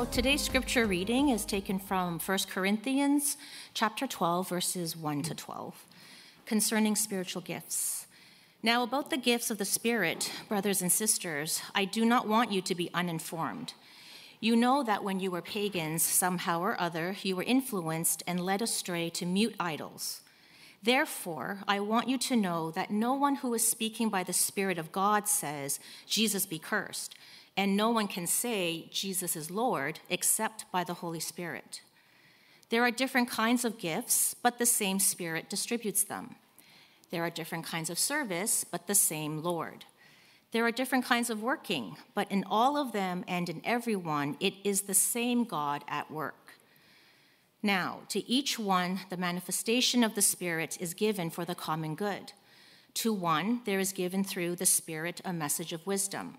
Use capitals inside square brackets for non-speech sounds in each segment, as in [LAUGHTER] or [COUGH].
So today's scripture reading is taken from 1 Corinthians chapter 12 verses 1 to 12 concerning spiritual gifts. Now about the gifts of the spirit, brothers and sisters, I do not want you to be uninformed. You know that when you were pagans, somehow or other, you were influenced and led astray to mute idols. Therefore, I want you to know that no one who is speaking by the Spirit of God says, Jesus be cursed and no one can say Jesus is Lord except by the Holy Spirit. There are different kinds of gifts, but the same Spirit distributes them. There are different kinds of service, but the same Lord. There are different kinds of working, but in all of them and in every one, it is the same God at work. Now, to each one, the manifestation of the Spirit is given for the common good. To one, there is given through the Spirit a message of wisdom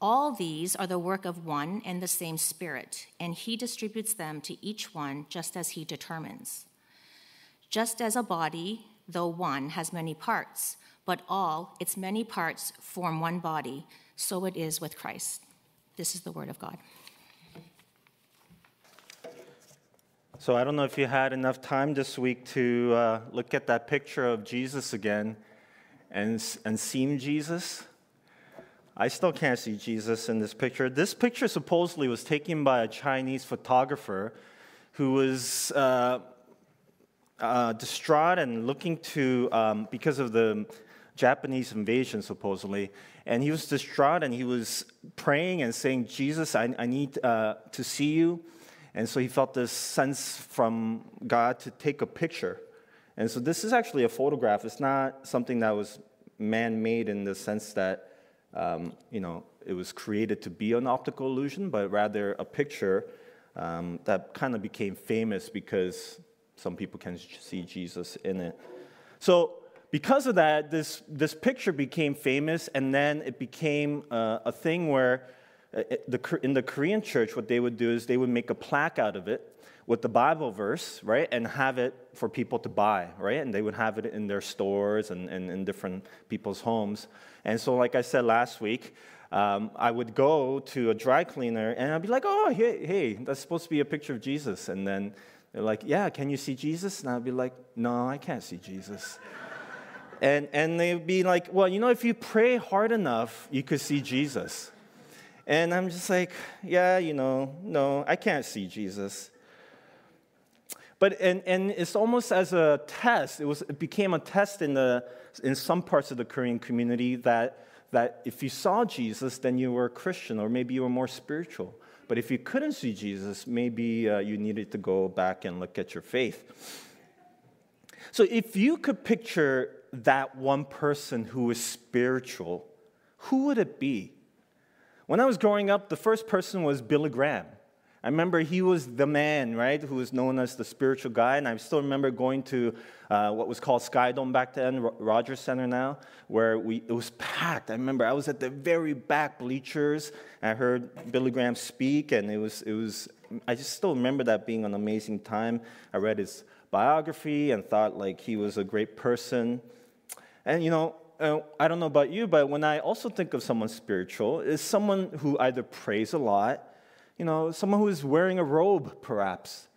All these are the work of one and the same Spirit, and He distributes them to each one just as He determines. Just as a body, though one, has many parts, but all its many parts form one body, so it is with Christ. This is the Word of God. So I don't know if you had enough time this week to uh, look at that picture of Jesus again and, and see Jesus. I still can't see Jesus in this picture. This picture supposedly was taken by a Chinese photographer who was uh, uh, distraught and looking to, um, because of the Japanese invasion, supposedly. And he was distraught and he was praying and saying, Jesus, I, I need uh, to see you. And so he felt this sense from God to take a picture. And so this is actually a photograph. It's not something that was man made in the sense that um, you know, it was created to be an optical illusion, but rather a picture um, that kind of became famous because some people can see Jesus in it. So, because of that, this, this picture became famous, and then it became uh, a thing where uh, it, the, in the Korean church, what they would do is they would make a plaque out of it with the Bible verse, right, and have it for people to buy, right? And they would have it in their stores and, and in different people's homes. And so, like I said last week, um, I would go to a dry cleaner and I'd be like, oh, hey, hey, that's supposed to be a picture of Jesus. And then they're like, yeah, can you see Jesus? And I'd be like, no, I can't see Jesus. [LAUGHS] and, and they'd be like, well, you know, if you pray hard enough, you could see Jesus. And I'm just like, yeah, you know, no, I can't see Jesus. But and, and it's almost as a test. It was it became a test in the in some parts of the Korean community that that if you saw Jesus, then you were a Christian, or maybe you were more spiritual. But if you couldn't see Jesus, maybe uh, you needed to go back and look at your faith. So if you could picture that one person who is spiritual, who would it be? When I was growing up, the first person was Billy Graham. I remember he was the man, right, who was known as the spiritual guy. And I still remember going to uh, what was called Skydome back then, Rogers Center now, where we, it was packed. I remember I was at the very back bleachers. I heard Billy Graham speak, and it was, it was, I just still remember that being an amazing time. I read his biography and thought like he was a great person. And, you know, uh, I don't know about you, but when I also think of someone spiritual, is someone who either prays a lot, you know, someone who is wearing a robe, perhaps,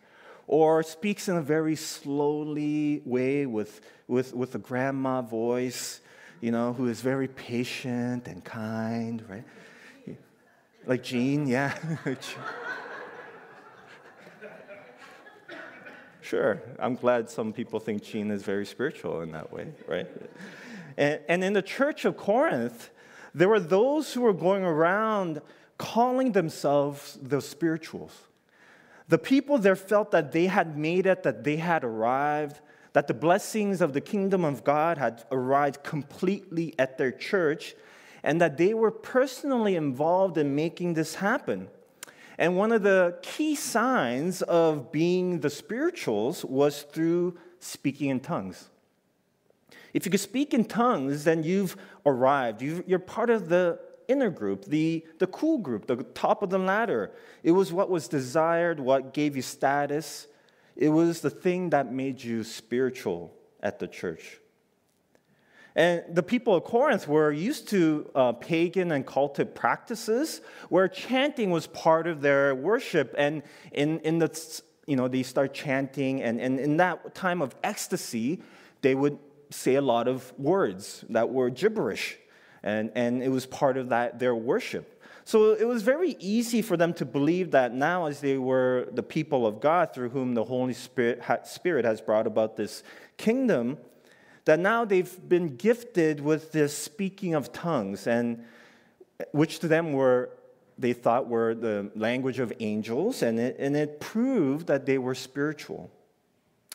or speaks in a very slowly way with, with, with a grandma voice, you know, who is very patient and kind, right? Like Jean, yeah. [LAUGHS] sure, I'm glad some people think Jean is very spiritual in that way, right? And, and in the church of Corinth, there were those who were going around calling themselves the spirituals. The people there felt that they had made it, that they had arrived, that the blessings of the kingdom of God had arrived completely at their church, and that they were personally involved in making this happen. And one of the key signs of being the spirituals was through speaking in tongues. If you could speak in tongues, then you've arrived. you are part of the inner group, the, the cool group, the top of the ladder. It was what was desired, what gave you status. It was the thing that made you spiritual at the church. And the people of Corinth were used to uh, pagan and cultic practices where chanting was part of their worship. And in, in the, you know, they start chanting, and, and in that time of ecstasy, they would say a lot of words that were gibberish. And, and it was part of that, their worship. So it was very easy for them to believe that now, as they were the people of God through whom the Holy Spirit, Spirit has brought about this kingdom, that now they've been gifted with this speaking of tongues, and which to them were they thought were the language of angels, and it, and it proved that they were spiritual.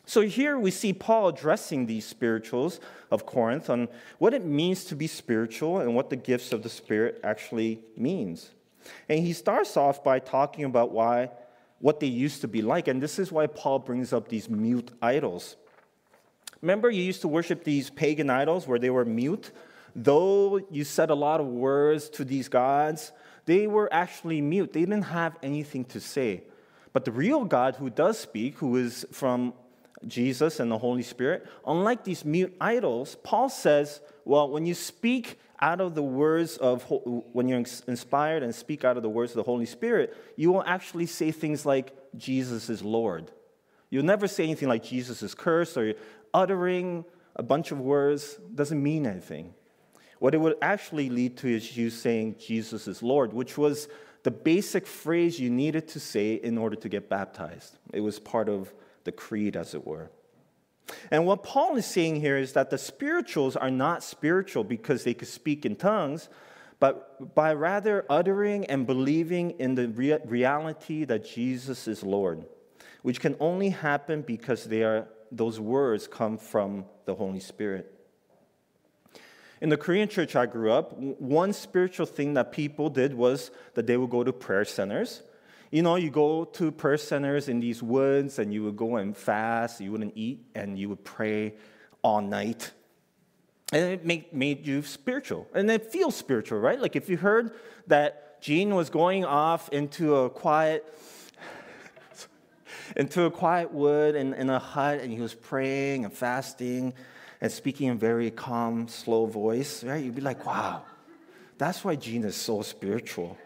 So here we see Paul addressing these spirituals of Corinth on what it means to be spiritual and what the gifts of the Spirit actually means. And he starts off by talking about why what they used to be like, and this is why Paul brings up these mute idols. Remember, you used to worship these pagan idols where they were mute? Though you said a lot of words to these gods, they were actually mute. They didn't have anything to say. But the real God who does speak, who is from Jesus and the Holy Spirit, unlike these mute idols, Paul says, well, when you speak out of the words of, when you're inspired and speak out of the words of the Holy Spirit, you will actually say things like, Jesus is Lord. You'll never say anything like Jesus is cursed or uttering a bunch of words doesn't mean anything. What it would actually lead to is you saying Jesus is Lord, which was the basic phrase you needed to say in order to get baptized. It was part of the creed, as it were. And what Paul is saying here is that the spirituals are not spiritual because they could speak in tongues, but by rather uttering and believing in the rea- reality that Jesus is Lord, which can only happen because they are, those words come from the Holy Spirit. In the Korean church I grew up, one spiritual thing that people did was that they would go to prayer centers you know, you go to prayer centers in these woods and you would go and fast, you wouldn't eat, and you would pray all night. And it made, made you spiritual. And it feels spiritual, right? Like if you heard that Gene was going off into a quiet, [LAUGHS] into a quiet wood in, in a hut and he was praying and fasting and speaking in very calm, slow voice, right? You'd be like, wow, that's why Gene is so spiritual.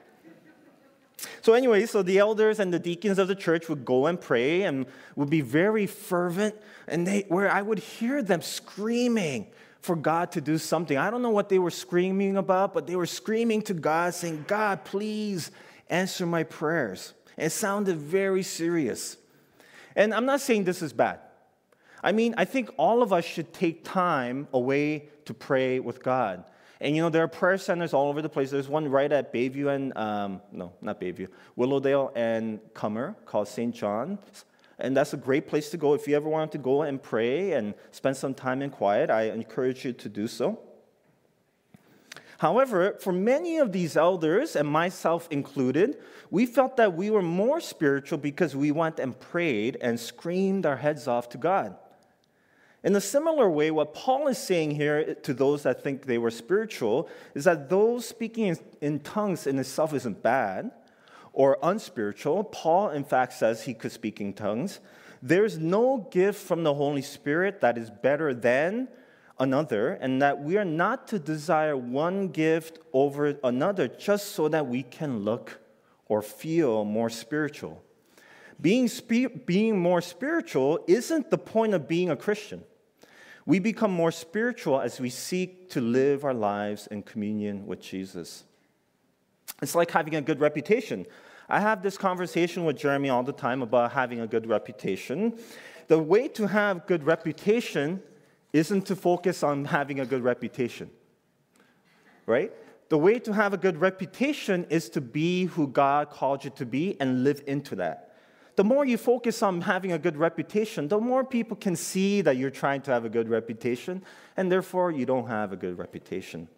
So, anyway, so the elders and the deacons of the church would go and pray and would be very fervent, and they, where I would hear them screaming for God to do something. I don't know what they were screaming about, but they were screaming to God, saying, God, please answer my prayers. And it sounded very serious. And I'm not saying this is bad. I mean, I think all of us should take time away to pray with God. And you know, there are prayer centers all over the place. There's one right at Bayview and, um, no, not Bayview, Willowdale and Cummer called St. John's. And that's a great place to go. If you ever want to go and pray and spend some time in quiet, I encourage you to do so. However, for many of these elders, and myself included, we felt that we were more spiritual because we went and prayed and screamed our heads off to God. In a similar way, what Paul is saying here to those that think they were spiritual is that those speaking in tongues in itself isn't bad or unspiritual. Paul, in fact, says he could speak in tongues. There's no gift from the Holy Spirit that is better than another, and that we are not to desire one gift over another just so that we can look or feel more spiritual. Being, spe- being more spiritual isn't the point of being a Christian. We become more spiritual as we seek to live our lives in communion with Jesus. It's like having a good reputation. I have this conversation with Jeremy all the time about having a good reputation. The way to have good reputation isn't to focus on having a good reputation, right? The way to have a good reputation is to be who God called you to be and live into that the more you focus on having a good reputation, the more people can see that you're trying to have a good reputation, and therefore you don't have a good reputation.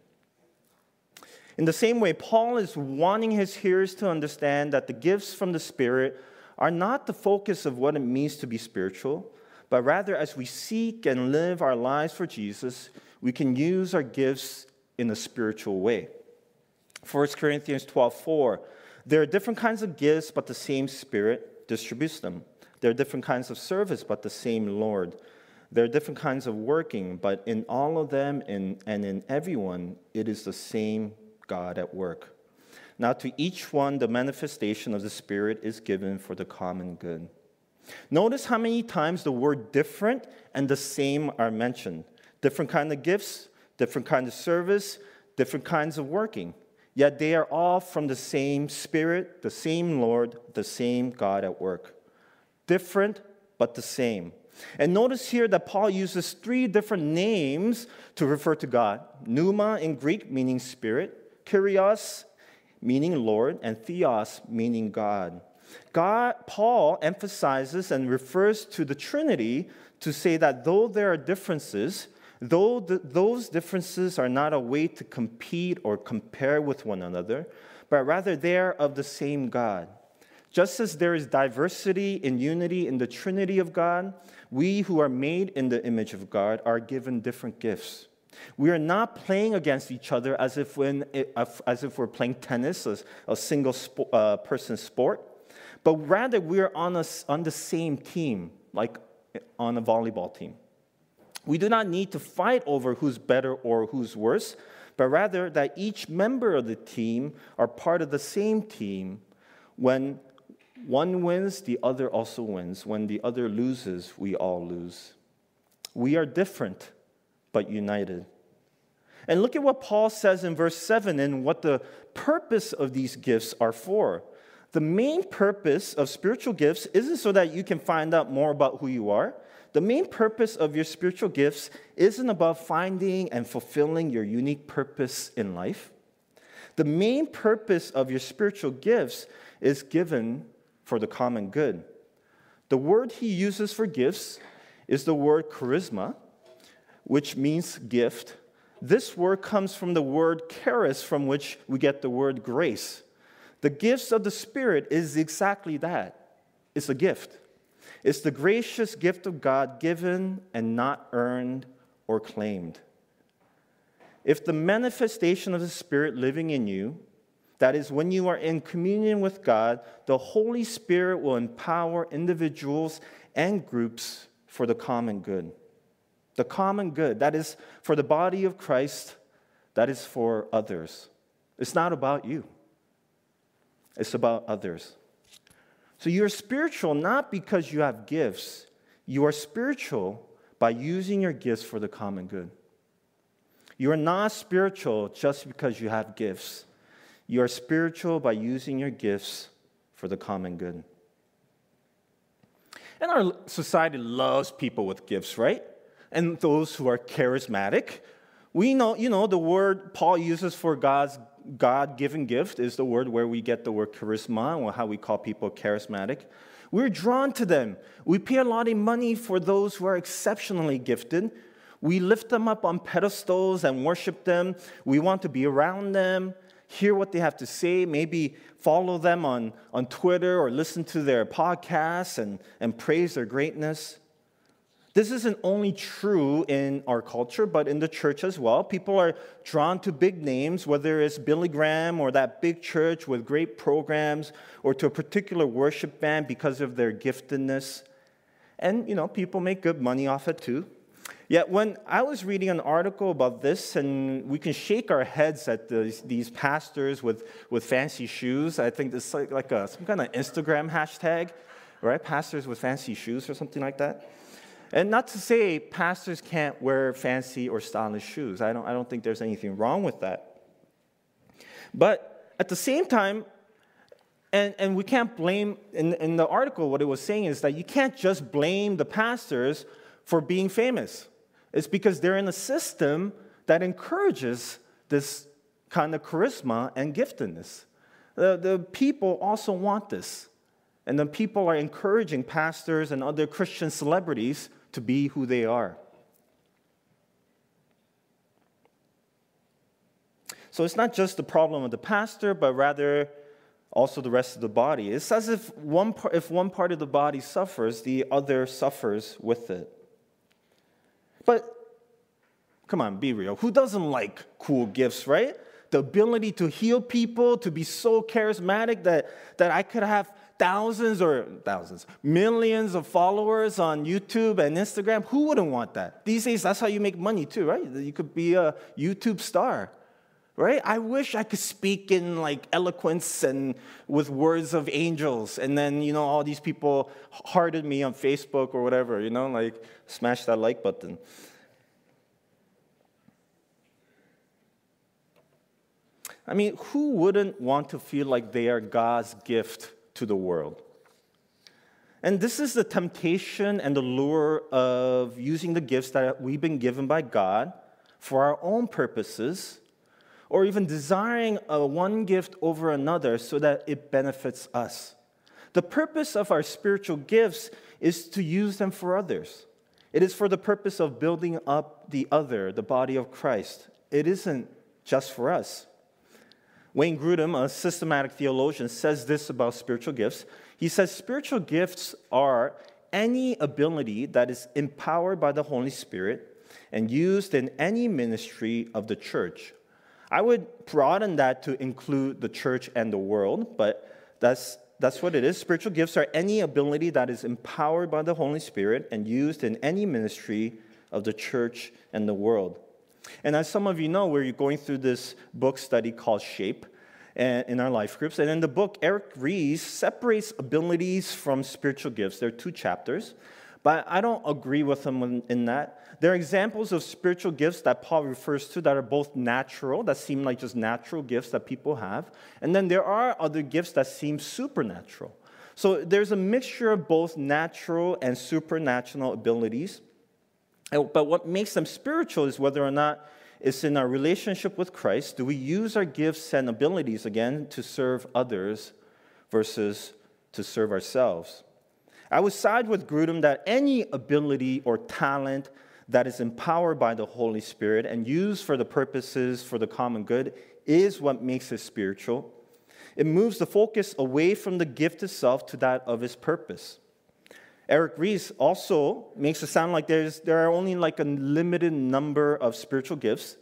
In the same way, Paul is wanting his hearers to understand that the gifts from the Spirit are not the focus of what it means to be spiritual, but rather as we seek and live our lives for Jesus, we can use our gifts in a spiritual way. 1 Corinthians 12:4 There are different kinds of gifts, but the same Spirit distributes them. There are different kinds of service, but the same Lord. There are different kinds of working, but in all of them and, and in everyone, it is the same God at work. Now, to each one, the manifestation of the Spirit is given for the common good. Notice how many times the word different and the same are mentioned. Different kind of gifts, different kind of service, different kinds of working. Yet they are all from the same Spirit, the same Lord, the same God at work. Different, but the same. And notice here that Paul uses three different names to refer to God pneuma in Greek, meaning spirit, Kyrios, meaning Lord, and theos, meaning God. God, Paul emphasizes and refers to the Trinity to say that though there are differences, though those differences are not a way to compete or compare with one another, but rather they are of the same God. Just as there is diversity in unity in the Trinity of God, we who are made in the image of God are given different gifts. We are not playing against each other as if, when, as if we're playing tennis, a, a single uh, person sport, but rather we are on, a, on the same team, like on a volleyball team. We do not need to fight over who's better or who's worse, but rather that each member of the team are part of the same team. When one wins, the other also wins. When the other loses, we all lose. We are different, but united. And look at what Paul says in verse 7 and what the purpose of these gifts are for. The main purpose of spiritual gifts isn't so that you can find out more about who you are. The main purpose of your spiritual gifts isn't about finding and fulfilling your unique purpose in life. The main purpose of your spiritual gifts is given for the common good. The word he uses for gifts is the word charisma, which means gift. This word comes from the word charis, from which we get the word grace. The gifts of the Spirit is exactly that it's a gift. It's the gracious gift of God given and not earned or claimed. If the manifestation of the Spirit living in you, that is, when you are in communion with God, the Holy Spirit will empower individuals and groups for the common good. The common good, that is for the body of Christ, that is for others. It's not about you it's about others. So you're spiritual not because you have gifts, you are spiritual by using your gifts for the common good. You are not spiritual just because you have gifts. You are spiritual by using your gifts for the common good. And our society loves people with gifts, right? And those who are charismatic. We know, you know, the word Paul uses for God's God given gift is the word where we get the word charisma, or how we call people charismatic. We're drawn to them. We pay a lot of money for those who are exceptionally gifted. We lift them up on pedestals and worship them. We want to be around them, hear what they have to say, maybe follow them on, on Twitter or listen to their podcasts and, and praise their greatness. This isn't only true in our culture, but in the church as well. People are drawn to big names, whether it's Billy Graham or that big church with great programs, or to a particular worship band because of their giftedness. And, you know, people make good money off it too. Yet, when I was reading an article about this, and we can shake our heads at these, these pastors with, with fancy shoes, I think it's like, like a, some kind of Instagram hashtag, right? Pastors with fancy shoes or something like that. And not to say pastors can't wear fancy or stylish shoes. I don't, I don't think there's anything wrong with that. But at the same time, and, and we can't blame, in, in the article, what it was saying is that you can't just blame the pastors for being famous. It's because they're in a system that encourages this kind of charisma and giftedness. The, the people also want this. And the people are encouraging pastors and other Christian celebrities to be who they are. So it's not just the problem of the pastor, but rather also the rest of the body. It's as if one, if one part of the body suffers, the other suffers with it. But come on, be real. Who doesn't like cool gifts, right? The ability to heal people, to be so charismatic that, that I could have thousands or thousands, millions of followers on YouTube and Instagram. Who wouldn't want that? These days, that's how you make money too, right? You could be a YouTube star right? I wish I could speak in like eloquence and with words of angels. And then, you know, all these people hearted me on Facebook or whatever, you know, like smash that like button. I mean, who wouldn't want to feel like they are God's gift to the world? And this is the temptation and the lure of using the gifts that we've been given by God for our own purposes or even desiring a one gift over another so that it benefits us. The purpose of our spiritual gifts is to use them for others. It is for the purpose of building up the other, the body of Christ. It isn't just for us. Wayne Grudem, a systematic theologian, says this about spiritual gifts. He says spiritual gifts are any ability that is empowered by the Holy Spirit and used in any ministry of the church I would broaden that to include the church and the world, but that's, that's what it is. Spiritual gifts are any ability that is empowered by the Holy Spirit and used in any ministry of the church and the world. And as some of you know, we're going through this book study called Shape eh, in our life groups. And in the book, Erik Rees separates abilities from spiritual gifts. There are two chapters, but I don't agree with him in that. There are examples of spiritual gifts that Paul refers to that are both natural, that seem like just natural gifts that people have. And then there are other gifts that seem supernatural. So there's a mixture of both natural and supernatural abilities. But what makes them spiritual is whether or not it's in our relationship with Christ. Do we use our gifts and abilities again to serve others versus to serve ourselves? I would side with Grudem that any ability or talent that is empowered by the Holy Spirit and used for the purposes for the common good is what makes it spiritual. It moves the focus away from the gift itself to that of its purpose. Erik Rees also makes it sound like there's, there are only like a limited number of spiritual gifts.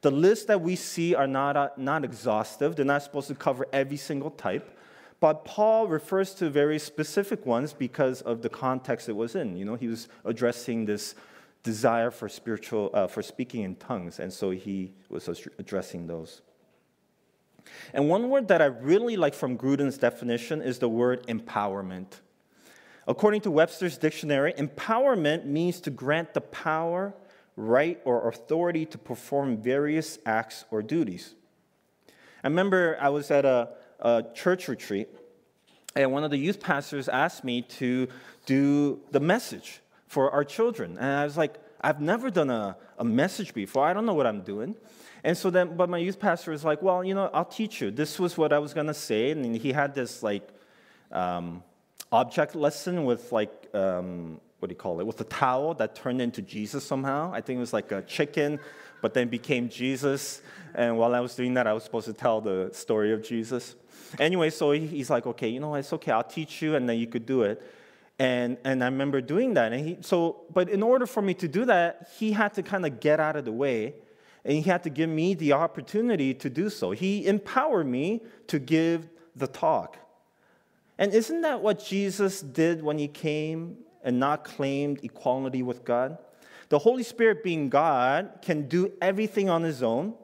The list that we see are not, uh, not exhaustive, they're not supposed to cover every single type. But Paul refers to very specific ones because of the context it was in. You know, he was addressing this desire for spiritual, uh, for speaking in tongues, and so he was addressing those. And one word that I really like from Grudem's definition is the word empowerment. According to Webster's dictionary, empowerment means to grant the power, right, or authority to perform various acts or duties. I remember I was at a, a church retreat, and one of the youth pastors asked me to do the message for our children. And I was like, I've never done a, a message before. I don't know what I'm doing. And so then, but my youth pastor was like, well, you know, I'll teach you. This was what I was going to say. And he had this like um, object lesson with like, um, what do you call it? With a towel that turned into Jesus somehow. I think it was like a chicken, but then became Jesus. And while I was doing that, I was supposed to tell the story of Jesus. Anyway, so he's like, okay, you know, it's okay. I'll teach you, and then you could do it. And, and I remember doing that. And he, so, but in order for me to do that, he had to kind of get out of the way and he had to give me the opportunity to do so. He empowered me to give the talk. And isn't that what Jesus did when he came and not claimed equality with God? The Holy Spirit, being God, can do everything on his own,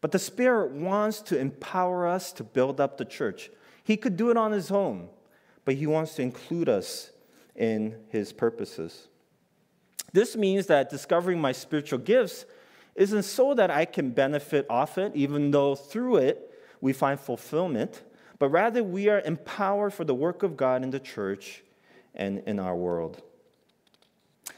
but the Spirit wants to empower us to build up the church. He could do it on his own, but he wants to include us in his purposes. This means that discovering my spiritual gifts isn't so that I can benefit off it, even though through it we find fulfillment, but rather we are empowered for the work of God in the church and in our world.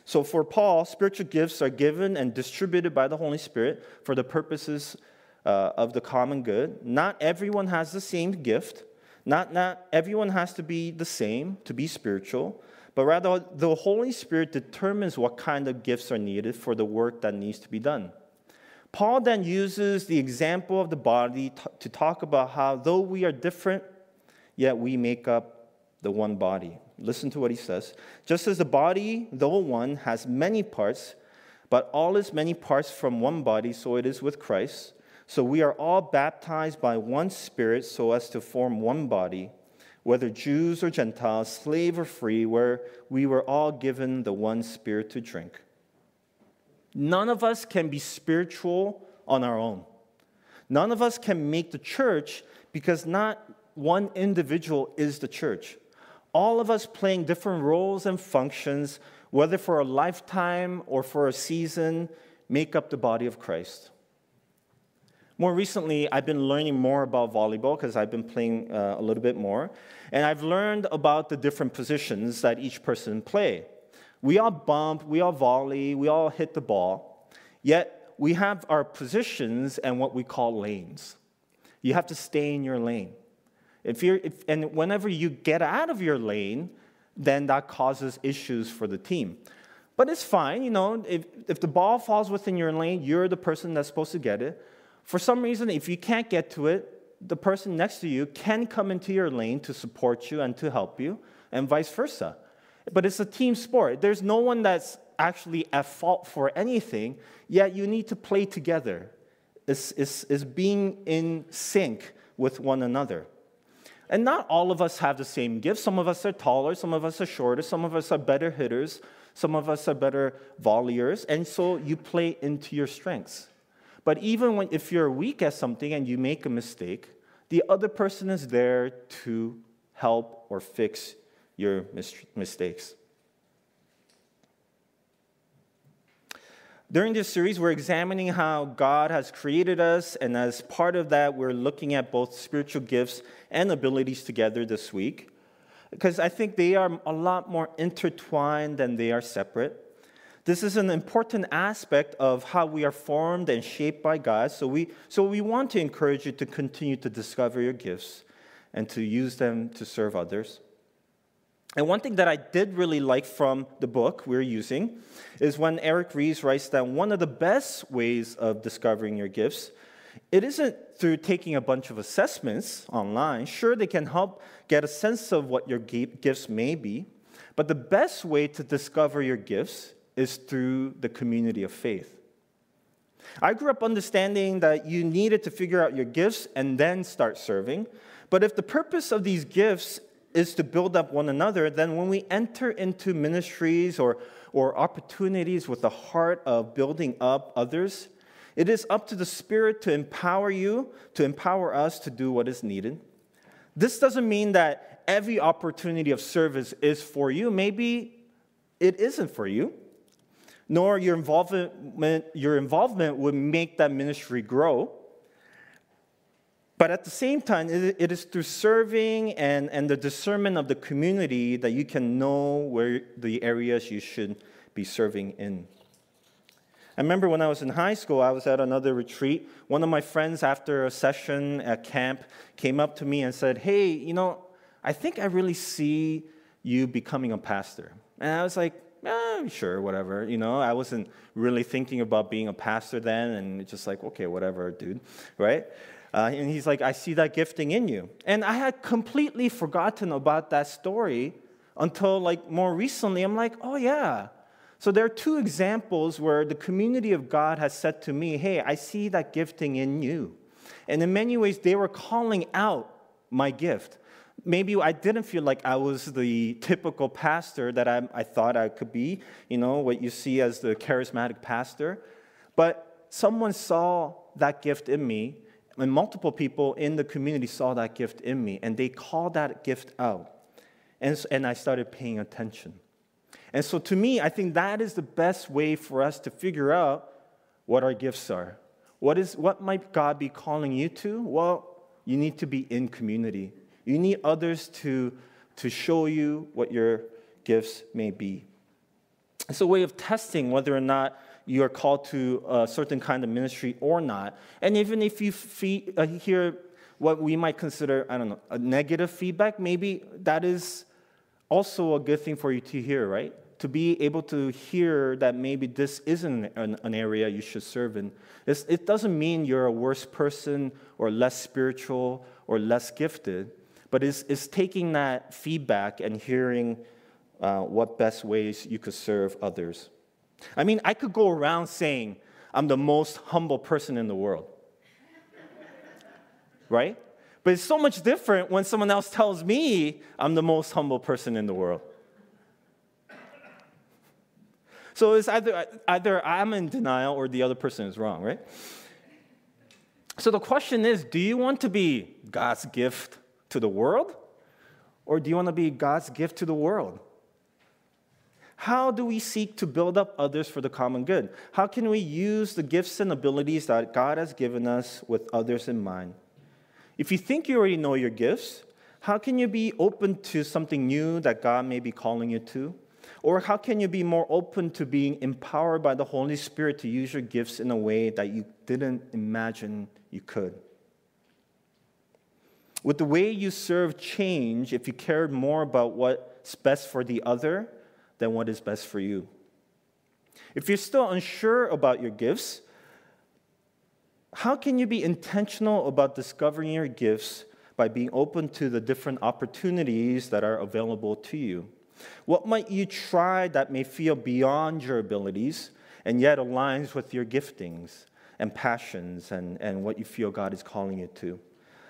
So, for Paul, spiritual gifts are given and distributed by the Holy Spirit for the purposes uh, of the common good. Not everyone has the same gift. Not, not everyone has to be the same to be spiritual but rather the Holy Spirit determines what kind of gifts are needed for the work that needs to be done. Paul then uses the example of the body to talk about how, though we are different yet we make up the one body. Listen to what he says. Just as the body, though one, has many parts, but all its many parts from one body, so it is with Christ. So we are all baptized by one Spirit so as to form one body, whether Jews or Gentiles, slave or free, where we were all given the one Spirit to drink. None of us can be spiritual on our own. None of us can make the church because not one individual is the church. All of us playing different roles and functions, whether for a lifetime or for a season, make up the body of Christ. More recently, I've been learning more about volleyball because I've been playing uh, a little bit more. And I've learned about the different positions that each person play. We all bump, we all volley, we all hit the ball. Yet we have our positions and what we call lanes. You have to stay in your lane. If you're, if, and whenever you get out of your lane, then that causes issues for the team. But it's fine, you know, if, if the ball falls within your lane, you're the person that's supposed to get it. For some reason, if you can't get to it, the person next to you can come into your lane to support you and to help you, and vice versa. But it's a team sport. There's no one that's actually at fault for anything, yet you need to play together. It's, it's, it's being in sync with one another. And not all of us have the same gifts. Some of us are taller, some of us are shorter, some of us are better hitters, some of us are better volleyers, and so you play into your strengths. But even when, if you're weak at something and you make a mistake, the other person is there to help or fix your mis- mistakes. During this series, we're examining how God has created us, and as part of that, we're looking at both spiritual gifts and abilities together this week, because I think they are a lot more intertwined than they are separate. This is an important aspect of how we are formed and shaped by God. So we, so we want to encourage you to continue to discover your gifts and to use them to serve others. And one thing that I did really like from the book we're using is when Erik Rees writes that one of the best ways of discovering your gifts, it isn't through taking a bunch of assessments online. Sure, they can help get a sense of what your gifts may be, but the best way to discover your gifts is through the community of faith. I grew up understanding that you needed to figure out your gifts and then start serving. But if the purpose of these gifts is to build up one another, then when we enter into ministries or, or opportunities with the heart of building up others, it is up to the Spirit to empower you, to empower us to do what is needed. This doesn't mean that every opportunity of service is for you. Maybe it isn't for you nor your involvement, your involvement would make that ministry grow. But at the same time, it is through serving and, and the discernment of the community that you can know where the areas you should be serving in. I remember when I was in high school, I was at another retreat. One of my friends, after a session at camp, came up to me and said, Hey, you know, I think I really see you becoming a pastor. And I was like, eh, sure, whatever. You know, I wasn't really thinking about being a pastor then, and just like, okay, whatever, dude, right? Uh, and he's like, I see that gifting in you. And I had completely forgotten about that story until like more recently. I'm like, oh yeah. So there are two examples where the community of God has said to me, hey, I see that gifting in you. And in many ways, they were calling out my gift maybe I didn't feel like I was the typical pastor that I, I thought I could be, you know, what you see as the charismatic pastor. But someone saw that gift in me, and multiple people in the community saw that gift in me, and they called that gift out. And, and I started paying attention. And so to me, I think that is the best way for us to figure out what our gifts are. What, is, what might God be calling you to? Well, you need to be in community. You need others to, to show you what your gifts may be. It's a way of testing whether or not you are called to a certain kind of ministry or not. And even if you fee- uh, hear what we might consider, I don't know, a negative feedback, maybe that is also a good thing for you to hear, right? To be able to hear that maybe this isn't an, an area you should serve in. It's, it doesn't mean you're a worse person or less spiritual or less gifted but it's, it's taking that feedback and hearing uh, what best ways you could serve others. I mean, I could go around saying, I'm the most humble person in the world. [LAUGHS] right? But it's so much different when someone else tells me I'm the most humble person in the world. So it's either, either I'm in denial or the other person is wrong, right? So the question is do you want to be God's gift to the world? Or do you want to be God's gift to the world? How do we seek to build up others for the common good? How can we use the gifts and abilities that God has given us with others in mind? If you think you already know your gifts, how can you be open to something new that God may be calling you to? Or how can you be more open to being empowered by the Holy Spirit to use your gifts in a way that you didn't imagine you could? Would the way you serve change if you cared more about what's best for the other than what is best for you? If you're still unsure about your gifts, how can you be intentional about discovering your gifts by being open to the different opportunities that are available to you? What might you try that may feel beyond your abilities and yet aligns with your giftings and passions and, and what you feel God is calling you to?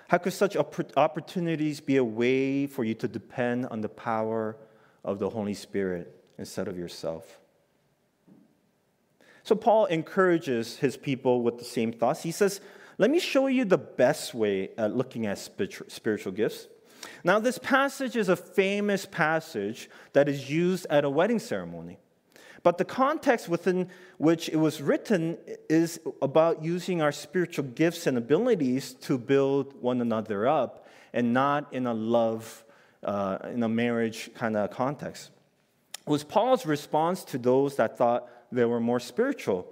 How could such opportunities be a way for you to depend on the power of the Holy Spirit instead of yourself? So, Paul encourages his people with the same thoughts. He says, Let me show you the best way at looking at spiritual gifts. Now, this passage is a famous passage that is used at a wedding ceremony. But the context within which it was written is about using our spiritual gifts and abilities to build one another up and not in a love, uh, in a marriage kind of context. Was Paul's response to those that thought they were more spiritual.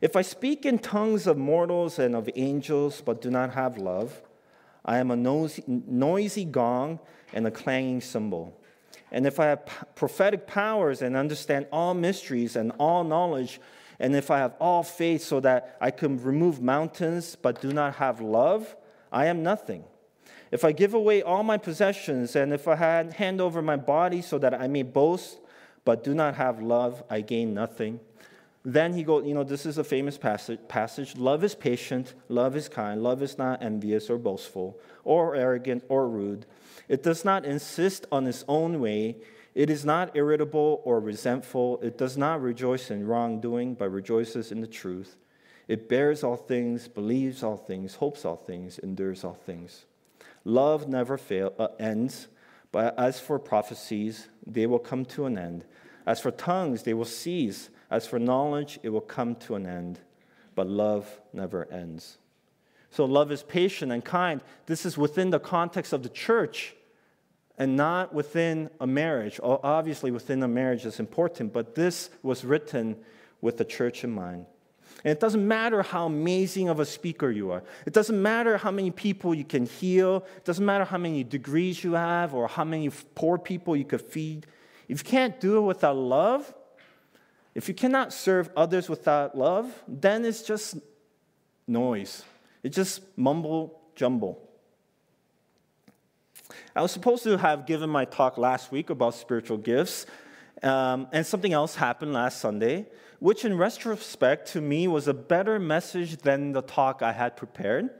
If I speak in tongues of mortals and of angels but do not have love, I am a noisy, noisy gong and a clanging cymbal. And if I have prophetic powers and understand all mysteries and all knowledge, and if I have all faith so that I can remove mountains but do not have love, I am nothing. If I give away all my possessions, and if I hand over my body so that I may boast but do not have love, I gain nothing. Then he goes, you know, this is a famous passage, passage. Love is patient, love is kind, love is not envious or boastful, or arrogant or rude. It does not insist on its own way. It is not irritable or resentful. It does not rejoice in wrongdoing, but rejoices in the truth. It bears all things, believes all things, hopes all things, endures all things. Love never fail, uh, ends, but as for prophecies, they will come to an end. As for tongues, they will cease. As for knowledge, it will come to an end. But love never ends. So, love is patient and kind. This is within the context of the church and not within a marriage. Obviously, within a marriage is important, but this was written with the church in mind. And it doesn't matter how amazing of a speaker you are. It doesn't matter how many people you can heal. It doesn't matter how many degrees you have or how many poor people you could feed. If you can't do it without love, if you cannot serve others without love, then it's just noise. It's just mumble jumble. I was supposed to have given my talk last week about spiritual gifts, um, and something else happened last Sunday, which in retrospect to me was a better message than the talk I had prepared.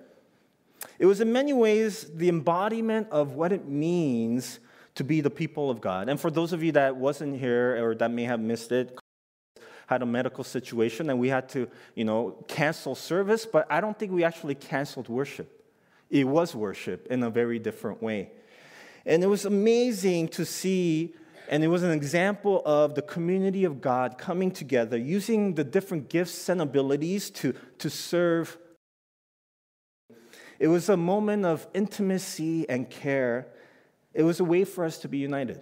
It was in many ways the embodiment of what it means to be the people of God. And for those of you that wasn't here or that may have missed it, had a medical situation and we had to, you know, cancel service, but I don't think we actually canceled worship. It was worship in a very different way. And it was amazing to see, and it was an example of the community of God coming together, using the different gifts and abilities to, to serve. It was a moment of intimacy and care. It was a way for us to be united.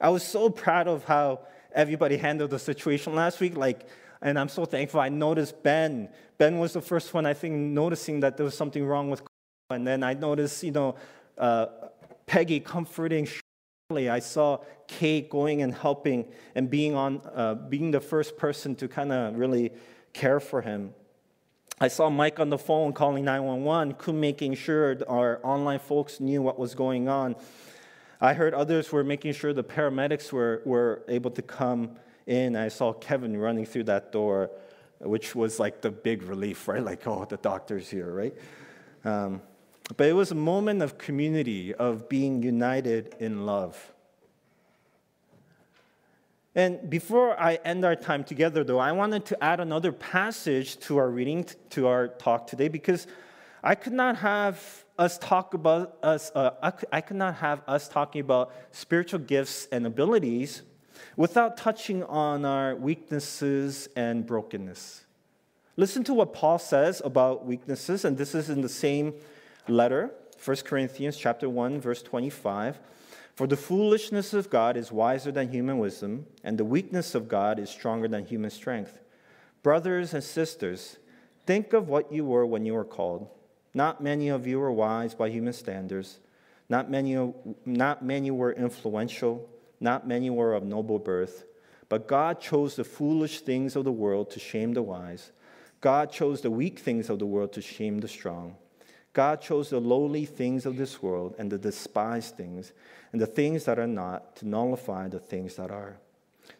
I was so proud of how everybody handled the situation last week. Like, and I'm so thankful. I noticed Ben. Ben was the first one, I think, noticing that there was something wrong with. And then I noticed, you know, uh, Peggy comforting. I saw Kate going and helping and being, on, uh, being the first person to kind of really care for him. I saw Mike on the phone calling 911, making sure our online folks knew what was going on. I heard others were making sure the paramedics were, were able to come in. I saw Kevin running through that door, which was like the big relief, right? Like, oh, the doctor's here, right? Um, but it was a moment of community, of being united in love. And before I end our time together, though, I wanted to add another passage to our reading, to our talk today, because I could not have us talk about us, uh, I could not have us talking about spiritual gifts and abilities without touching on our weaknesses and brokenness. Listen to what Paul says about weaknesses, and this is in the same letter, 1 Corinthians chapter 1, verse 25. For the foolishness of God is wiser than human wisdom, and the weakness of God is stronger than human strength. Brothers and sisters, think of what you were when you were called. Not many of you were wise by human standards. Not many, not many were influential. Not many were of noble birth. But God chose the foolish things of the world to shame the wise. God chose the weak things of the world to shame the strong. God chose the lowly things of this world and the despised things and the things that are not to nullify the things that are,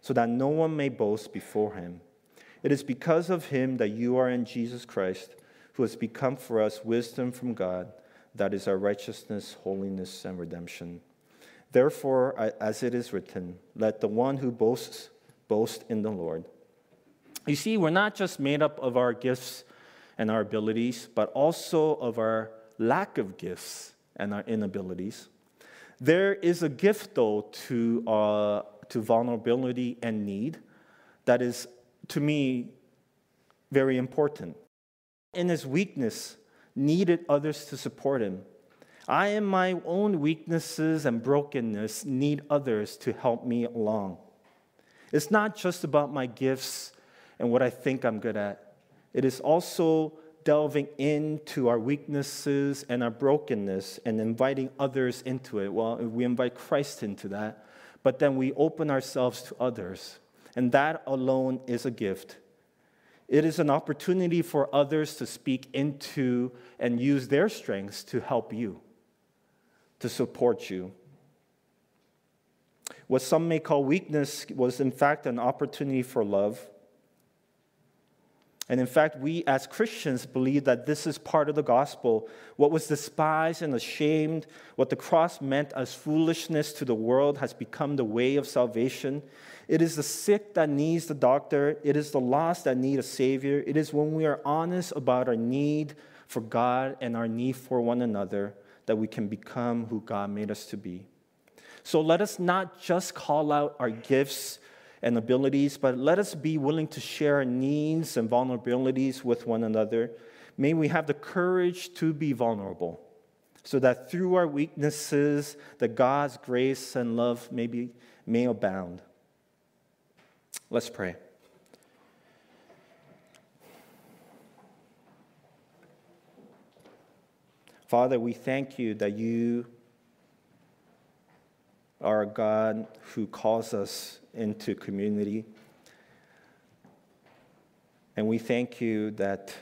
so that no one may boast before him. It is because of him that you are in Jesus Christ, who has become for us wisdom from God, that is our righteousness, holiness, and redemption. Therefore, as it is written, let the one who boasts boast in the Lord. You see, we're not just made up of our gifts and our abilities, but also of our lack of gifts and our inabilities. There is a gift, though, to, uh, to vulnerability and need that is, to me, very important. In his weakness, needed others to support him. I, in my own weaknesses and brokenness, need others to help me along. It's not just about my gifts and what I think I'm good at, it is also delving into our weaknesses and our brokenness and inviting others into it. Well, we invite Christ into that, but then we open ourselves to others. And that alone is a gift. It is an opportunity for others to speak into and use their strengths to help you, to support you. What some may call weakness was, in fact, an opportunity for love and in fact, we as Christians believe that this is part of the gospel. What was despised and ashamed, what the cross meant as foolishness to the world, has become the way of salvation. It is the sick that needs the doctor, it is the lost that need a savior. It is when we are honest about our need for God and our need for one another that we can become who God made us to be. So let us not just call out our gifts and abilities, but let us be willing to share our needs and vulnerabilities with one another. May we have the courage to be vulnerable so that through our weaknesses that God's grace and love may, be, may abound. Let's pray. Father, we thank you that you a God who calls us into community. And we thank you that,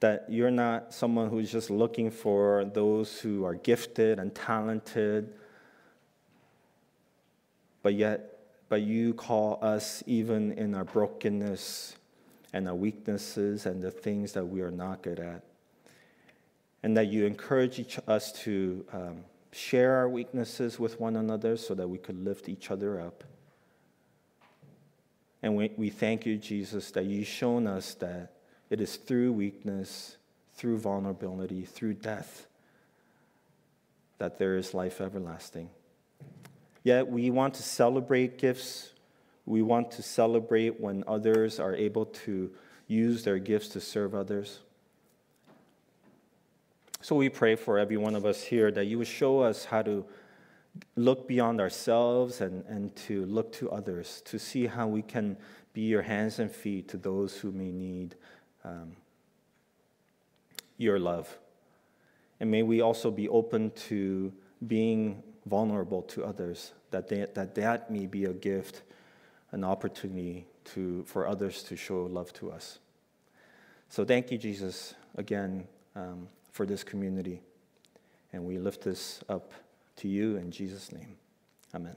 that you're not someone who's just looking for those who are gifted and talented, but yet, but you call us even in our brokenness and our weaknesses and the things that we are not good at. And that you encourage each, us to um, share our weaknesses with one another so that we could lift each other up. And we, we thank you, Jesus, that you've shown us that it is through weakness, through vulnerability, through death, that there is life everlasting. Yet we want to celebrate gifts. We want to celebrate when others are able to use their gifts to serve others. So we pray for every one of us here that you would show us how to look beyond ourselves and, and to look to others, to see how we can be your hands and feet to those who may need um, your love. And may we also be open to being vulnerable to others, that they, that, that may be a gift, an opportunity to, for others to show love to us. So thank you, Jesus, again um, for this community. And we lift this up to you in Jesus' name. Amen.